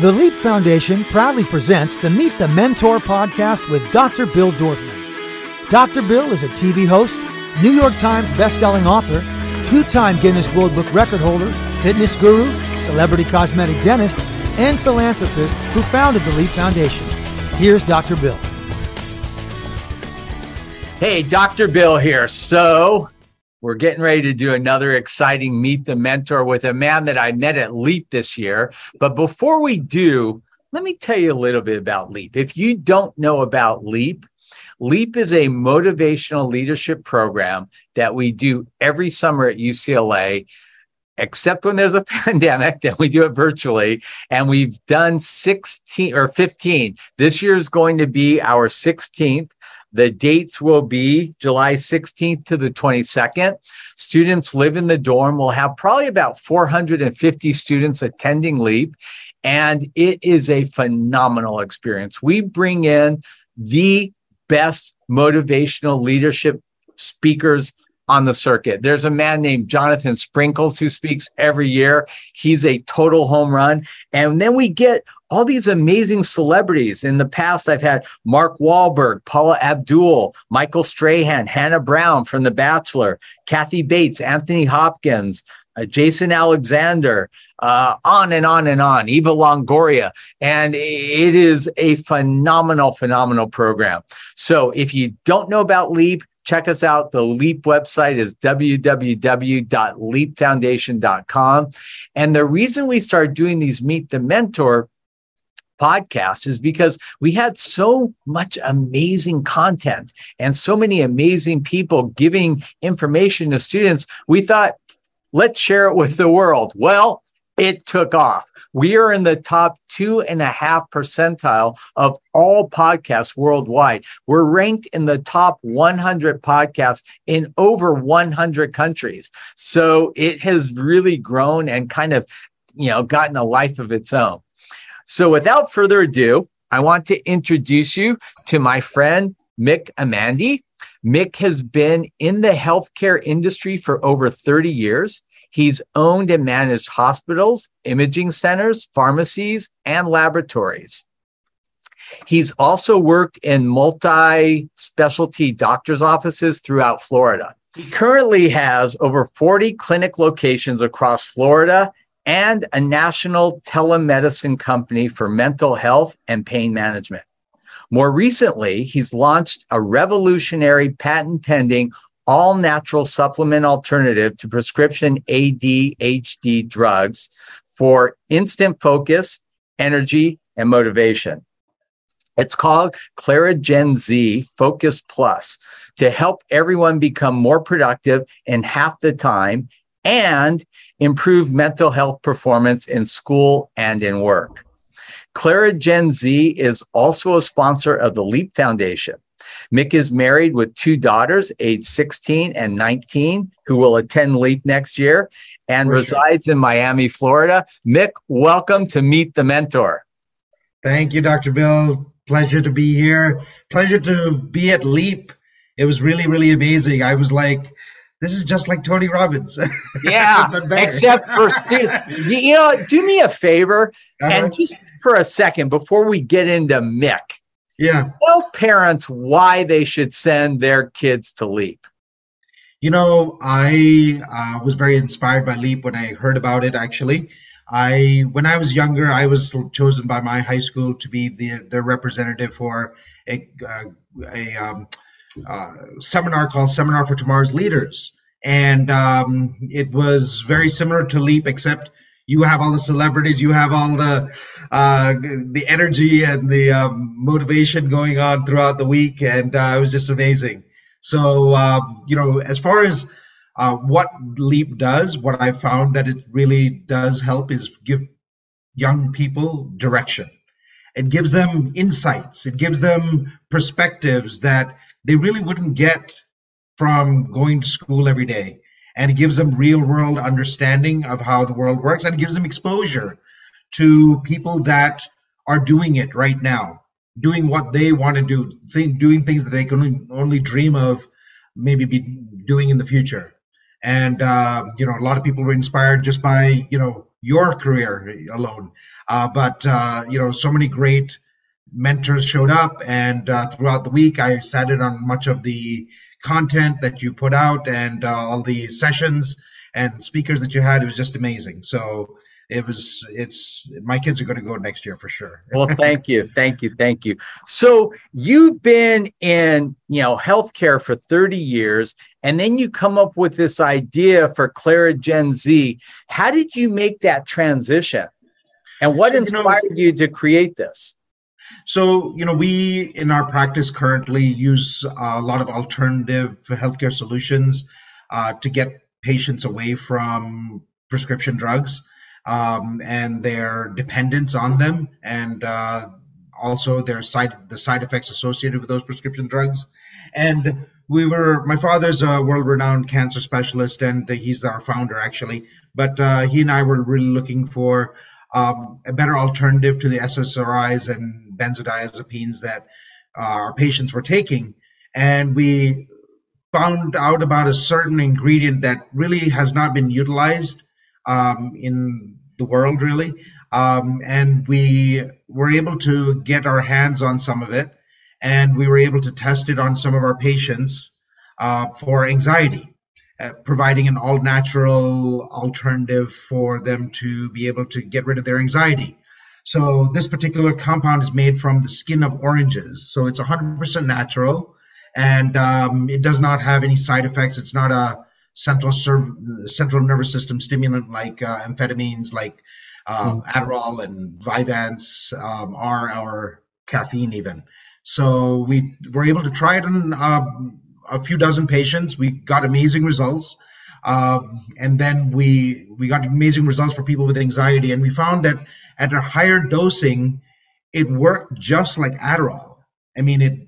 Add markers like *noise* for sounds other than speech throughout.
The Leap Foundation proudly presents the Meet the Mentor podcast with Dr. Bill Dorfman. Dr. Bill is a TV host, New York Times bestselling author, two-time Guinness World Book record holder, fitness guru, celebrity cosmetic dentist, and philanthropist who founded the Leap Foundation. Here's Dr. Bill. Hey, Dr. Bill here. So, we're getting ready to do another exciting Meet the Mentor with a man that I met at Leap this year. But before we do, let me tell you a little bit about Leap. If you don't know about Leap, Leap is a motivational leadership program that we do every summer at UCLA except when there's a *laughs* pandemic, then we do it virtually. And we've done 16 or 15. This year is going to be our 16th. The dates will be July 16th to the 22nd. Students live in the dorm. We'll have probably about 450 students attending LEAP, and it is a phenomenal experience. We bring in the best motivational leadership speakers on the circuit. There's a man named Jonathan Sprinkles who speaks every year. He's a total home run. And then we get all these amazing celebrities. In the past, I've had Mark Wahlberg, Paula Abdul, Michael Strahan, Hannah Brown from The Bachelor, Kathy Bates, Anthony Hopkins, uh, Jason Alexander, uh, on and on and on, Eva Longoria. And it is a phenomenal, phenomenal program. So if you don't know about LEAP, check us out. The LEAP website is www.leapfoundation.com. And the reason we started doing these Meet the Mentor podcasts is because we had so much amazing content and so many amazing people giving information to students. We thought, let's share it with the world. Well, it took off. We are in the top two and a half percentile of all podcasts worldwide. We're ranked in the top 100 podcasts in over 100 countries. So it has really grown and kind of, you know, gotten a life of its own. So without further ado, I want to introduce you to my friend, Mick Amandi. Mick has been in the healthcare industry for over 30 years. He's owned and managed hospitals, imaging centers, pharmacies, and laboratories. He's also worked in multi specialty doctor's offices throughout Florida. He currently has over 40 clinic locations across Florida and a national telemedicine company for mental health and pain management. More recently, he's launched a revolutionary patent pending all natural supplement alternative to prescription ADHD drugs for instant focus, energy, and motivation. It's called Clarigen Z Focus Plus to help everyone become more productive in half the time and improve mental health performance in school and in work. Clarigen Z is also a sponsor of the LEAP Foundation. Mick is married with two daughters, age 16 and 19, who will attend LEAP next year and For resides sure. in Miami, Florida. Mick, welcome to Meet the Mentor. Thank you, Dr. Bill. Pleasure to be here. Pleasure to be at LEAP. It was really, really amazing. I was like, this is just like Tony Robbins. *laughs* Yeah, except for students. You know, do me a favor uh-huh. and just for a second before we get into Mick, yeah. Tell parents why they should send their kids to LEAP. You know, I uh, was very inspired by LEAP when I heard about it. Actually, I when I was younger, I was chosen by my high school to be the the representative for a uh, a um, uh, seminar called Seminar for Tomorrow's Leaders, and um, it was very similar to LEAP, except you have all the celebrities, you have all the uh, the energy and the um, motivation going on throughout the week, and uh, it was just amazing. So um, you know, as far as uh, what Leap does, what I found that it really does help is give young people direction. It gives them insights. It gives them perspectives that they really wouldn't get from going to school every day and it gives them real world understanding of how the world works and it gives them exposure to people that are doing it right now doing what they want to do doing things that they can only dream of maybe be doing in the future and uh, you know a lot of people were inspired just by you know your career alone. Uh, but uh, you know, so many great mentors showed up, and uh, throughout the week, I sat in on much of the content that you put out and uh, all the sessions and speakers that you had. It was just amazing. So it was it's my kids are going to go next year for sure. *laughs* Well thank you. Thank you. Thank you. So you've been in you know healthcare for 30 years and then you come up with this idea for Clarigen Z. How did you make that transition? And what inspired you, know, you to create this so, you know, we in our practice currently use a lot of alternative healthcare solutions uh, to get patients away from prescription drugs um, and their dependence on them, and uh, also their side the side effects associated with those prescription drugs. And we were my father's a world-renowned cancer specialist, and he's our founder actually. But uh, he and I were really looking for um, a better alternative to the SSRIs and benzodiazepines that uh, our patients were taking. And we found out about a certain ingredient that really has not been utilized um, in the world, really. Um, and we were able to get our hands on some of it. And we were able to test it on some of our patients uh, for anxiety. Uh, providing an all natural alternative for them to be able to get rid of their anxiety. So, this particular compound is made from the skin of oranges. So, it's 100% natural and um, it does not have any side effects. It's not a central, central nervous system stimulant like uh, amphetamines, like uh, mm. Adderall and Vyvanse um, are, or caffeine, even. So, we were able to try it on. Um, a few dozen patients. We got amazing results. Um, and then we we got amazing results for people with anxiety, and we found that at a higher dosing, it worked just like Adderall. I mean, it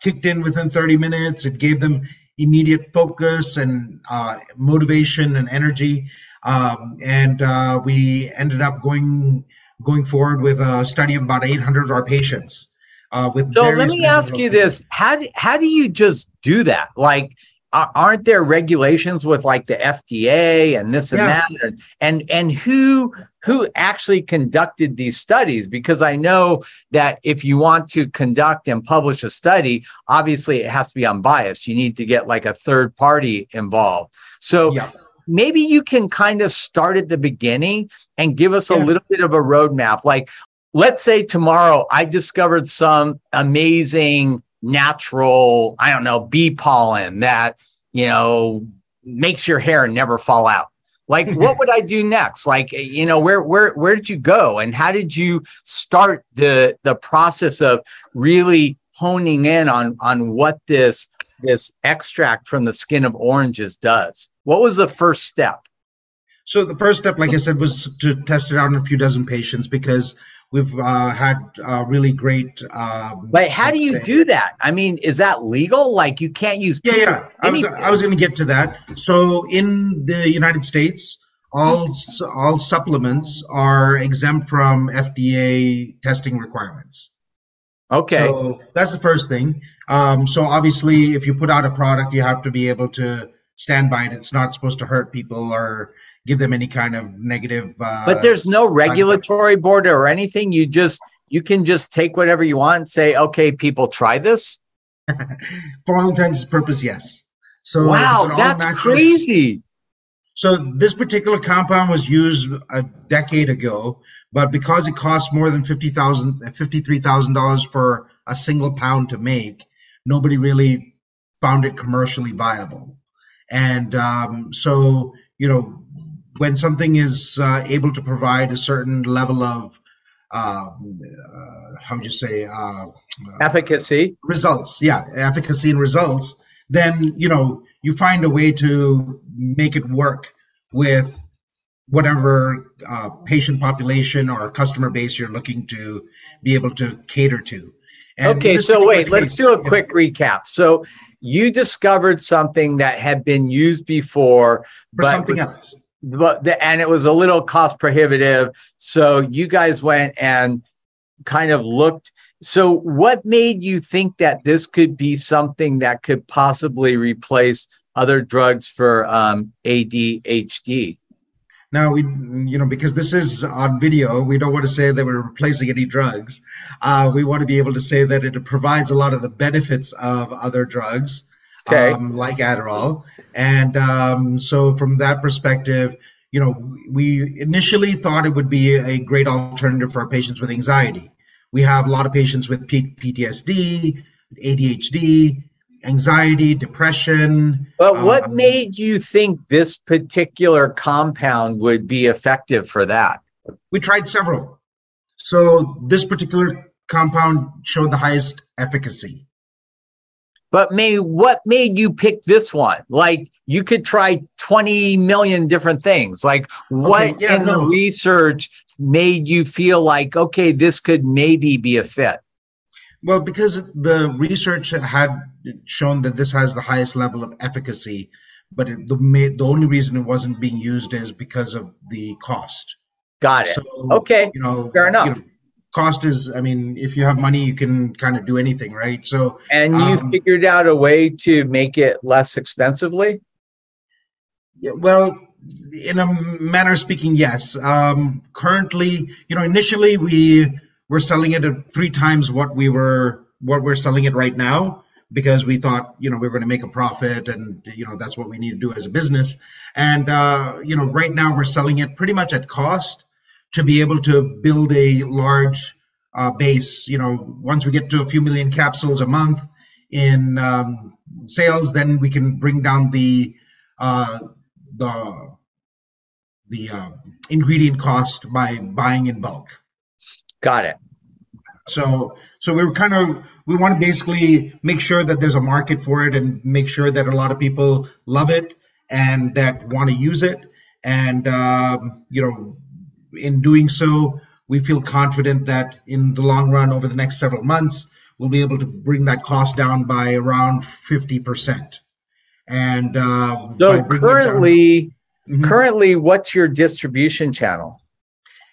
kicked in within 30 minutes. It gave them immediate focus and uh, motivation and energy. Um, and uh, we ended up going going forward with a study of about 800 of our patients. Uh, with so let me ask you this: how do, how do you just do that? Like, aren't there regulations with like the FDA and this and yeah. that, and and who who actually conducted these studies? Because I know that if you want to conduct and publish a study, obviously it has to be unbiased. You need to get like a third party involved. So. Yeah maybe you can kind of start at the beginning and give us yeah. a little bit of a roadmap. Like, let's say tomorrow I discovered some amazing natural, I don't know, bee pollen that, you know, makes your hair never fall out. Like, what would I do *laughs* next? Like, you know, where where where did you go, and how did you start the the process of really honing in on on what this this extract from the skin of oranges does? What was the first step? So the first step, like I said, was to test it out on a few dozen patients because We've uh, had uh, really great. Um, but how do you do that? I mean, is that legal? Like you can't use. Yeah, yeah. I was, I was going to get to that. So in the United States, all all supplements are exempt from FDA testing requirements. Okay. So that's the first thing. Um, so obviously, if you put out a product, you have to be able to stand by it. It's not supposed to hurt people or give them any kind of negative. Uh, but there's no regulatory board or anything. You just you can just take whatever you want and say, okay, people, try this. *laughs* For all intents and purposes, yes. So wow, that's crazy. So this particular compound was used a decade ago, but because it costs more than fifty thousand, fifty-three thousand dollars for a single pound to make, nobody really found it commercially viable. And um, so, you know, when something is uh, able to provide a certain level of uh, uh, how would you say uh, efficacy? results yeah efficacy and results then you know you find a way to make it work with whatever uh, patient population or customer base you're looking to be able to cater to. And okay so wait case, let's do a quick recap. So you discovered something that had been used before for but something else but the, and it was a little cost prohibitive. So you guys went and kind of looked. So what made you think that this could be something that could possibly replace other drugs for um, ADHD? Now we, you know, because this is on video, we don't want to say that we're replacing any drugs. Uh, we want to be able to say that it provides a lot of the benefits of other drugs, okay. um, like Adderall. And um, so, from that perspective, you know, we initially thought it would be a great alternative for our patients with anxiety. We have a lot of patients with PTSD, ADHD, anxiety, depression. But what um, made you think this particular compound would be effective for that? We tried several. So this particular compound showed the highest efficacy. But may what made you pick this one? Like you could try 20 million different things. Like what Okay, yeah, in the research made you feel like, okay, this could maybe be a fit? Well, because the research had shown that this has the highest level of efficacy, but the the only reason it wasn't being used is because of the cost. Got it. So, Okay, you know, fair enough. you know, cost is, I mean, if you have money, you can kind of do anything, right? So, and you um, figured out a way to make it less expensively? Yeah, well, in a manner of speaking, yes. Um, currently, you know, initially we were selling it at three times what we were what we're selling it right now because we thought, you know, we were going to make a profit and you know that's what we need to do as a business. And uh, you know, right now we're selling it pretty much at cost to be able to build a large uh, base. You know, once we get to a few million capsules a month in um, sales, then we can bring down the uh, the the uh, ingredient cost by buying in bulk. Got it. So so we are kind of we want to basically make sure that there's a market for it and make sure that a lot of people love it and that want to use it. And um, you know, in doing so, we feel confident that in the long run, over the next several months, we'll be able to bring that cost down by around fifty percent. And uh, So bringing it down- currently, currently, what's your distribution channel?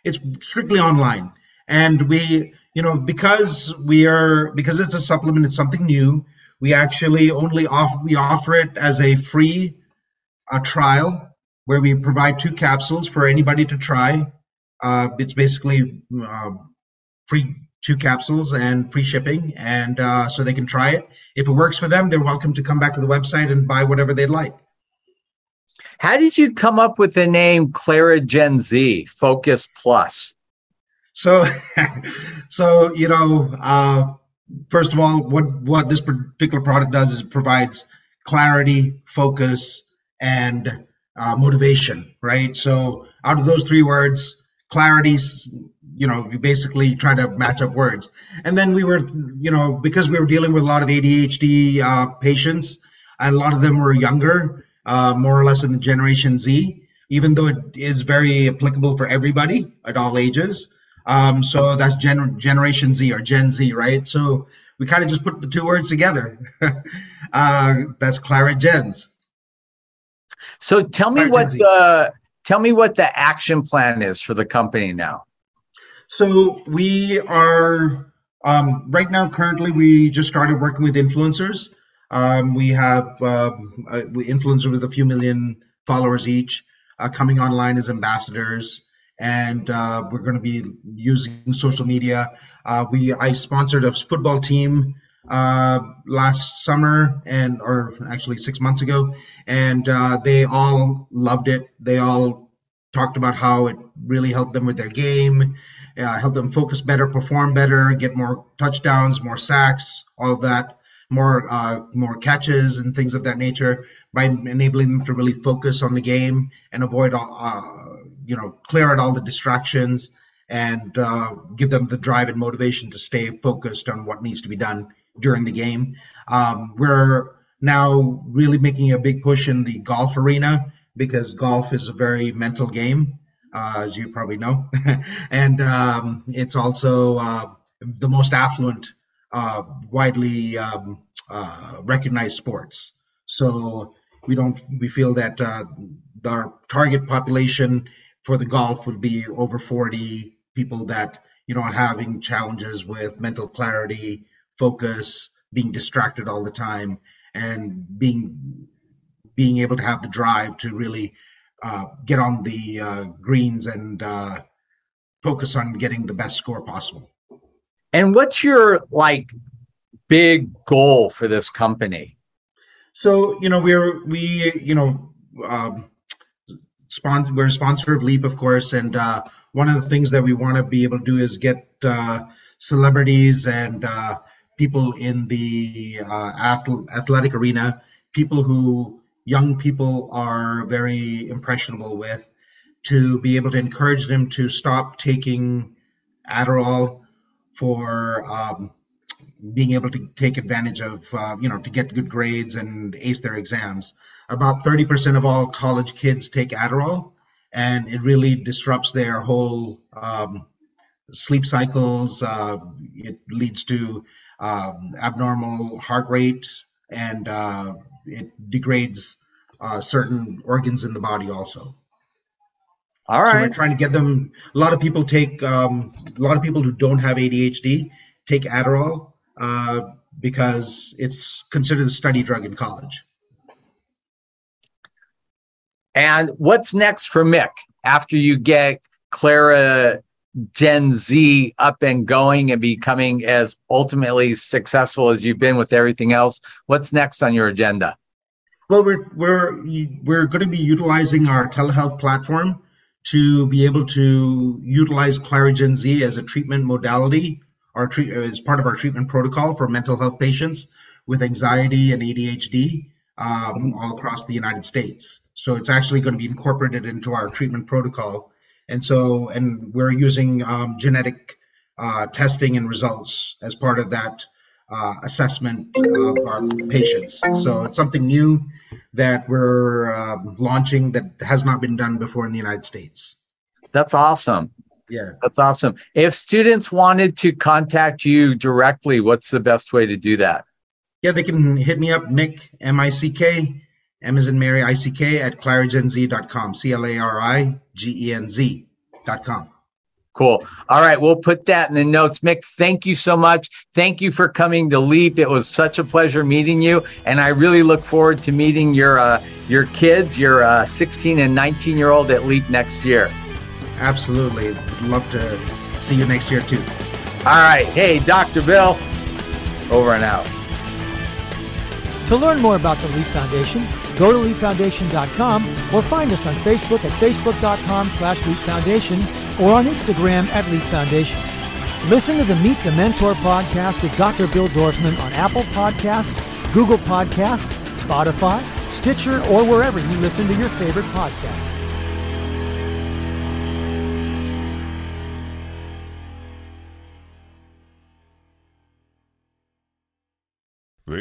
it's strictly online and we you know because we are because it's a supplement it's something new we actually only off we offer it as a free uh, trial where we provide two capsules for anybody to try uh, it's basically uh, free two capsules and free shipping and uh, so they can try it if it works for them they're welcome to come back to the website and buy whatever they'd like How did you come up with the name Clarigen Z Focus Plus? So, *laughs* so you know, uh, first of all, what what this particular product does is it provides clarity, focus, and uh, motivation. Right. So, out of those three words, clarity, you know, we basically try to match up words. And then we were, you know, because we were dealing with a lot of ADHD uh, patients, and a lot of them were younger, uh, more or less in the Generation Z. Even though it is very applicable for everybody at all ages, um, so that's gen- Generation Z or Gen Z, right? So we kind of just put the two words together. *laughs* uh, that's Clarigen Z. So tell me Clara what Gen Z. the tell me what the action plan is for the company now. So we are um, right now. Currently, we just started working with influencers. Um, we have um, uh, influencers with a few million followers each uh, coming online as ambassadors, and uh, we're going to be using social media. Uh, we I sponsored a football team uh, last summer, and or actually six months ago, and uh, they all loved it. They all talked about how it really helped them with their game uh, help them focus better, perform better, get more touchdowns, more sacks, all that, more uh, more catches and things of that nature by enabling them to really focus on the game and avoid all, uh, you know, clear out all the distractions and uh, give them the drive and motivation to stay focused on what needs to be done during the game. Um, we're now really making a big push in the golf arena because golf is a very mental game uh, as you probably know, *laughs* and um, it's also uh, the most affluent, uh, widely um, uh, recognized sports. So we don't we feel that uh, our target population for the golf would be over 40 people that you know having challenges with mental clarity, focus, being distracted all the time, and being being able to have the drive to really uh, get on the uh, greens and uh, focus on getting the best score possible. And what's your like big goal for this company? So you know we're we you know um, sponsor we're a sponsor of Leap of course, and uh, one of the things that we want to be able to do is get uh, celebrities and uh, people in the uh, athletic arena, people who young people are very impressionable with, to be able to encourage them to stop taking Adderall for um, being able to take advantage of, uh, you know, to get good grades and ace their exams. About 30% of all college kids take Adderall, and it really disrupts their whole um, sleep cycles. Uh, it leads to um, abnormal heart rate, and uh, it degrades uh, certain organs in the body also. All right. So we're trying to get them. A lot of people take. Um, a lot of people who don't have ADHD take Adderall uh, because it's considered a study drug in college. And what's next for Mick after you get Clara Gen Z up and going and becoming as ultimately successful as you've been with everything else? What's next on your agenda? Well, we're we're we're going to be utilizing our telehealth platform to be able to utilize Clarigen Z as a treatment modality or treat, as part of our treatment protocol for mental health patients with anxiety and ADHD um, all across the United States. So it's actually going to be incorporated into our treatment protocol and so and we're using um, genetic uh, testing and results as part of that uh, assessment of our patients. So it's something new that we're uh, launching that has not been done before in the United States. That's awesome. Yeah, that's awesome. If students wanted to contact you directly, what's the best way to do that? Yeah, they can hit me up, Mick M I C K M as in Mary, I-C-K at clarigenz.com, C-L-A-R-I-G-E-N-Z.com. Cool. All right. We'll put that in the notes. Mick, thank you so much. Thank you for coming to Leap. It was such a pleasure meeting you. And I really look forward to meeting your, uh, your kids, your uh, 16 and 19 year old at Leap next year. Absolutely. Would love to see you next year too. All right. Hey, Dr. Bill, over and out. To learn more about the Leap Foundation, go to leapfoundation.com or find us on Facebook at facebook.com slash leapfoundation or on Instagram at leapfoundation. Listen to the Meet the Mentor podcast with Dr. Bill Dorfman on Apple Podcasts, Google Podcasts, Spotify, Stitcher, or wherever you listen to your favorite podcasts.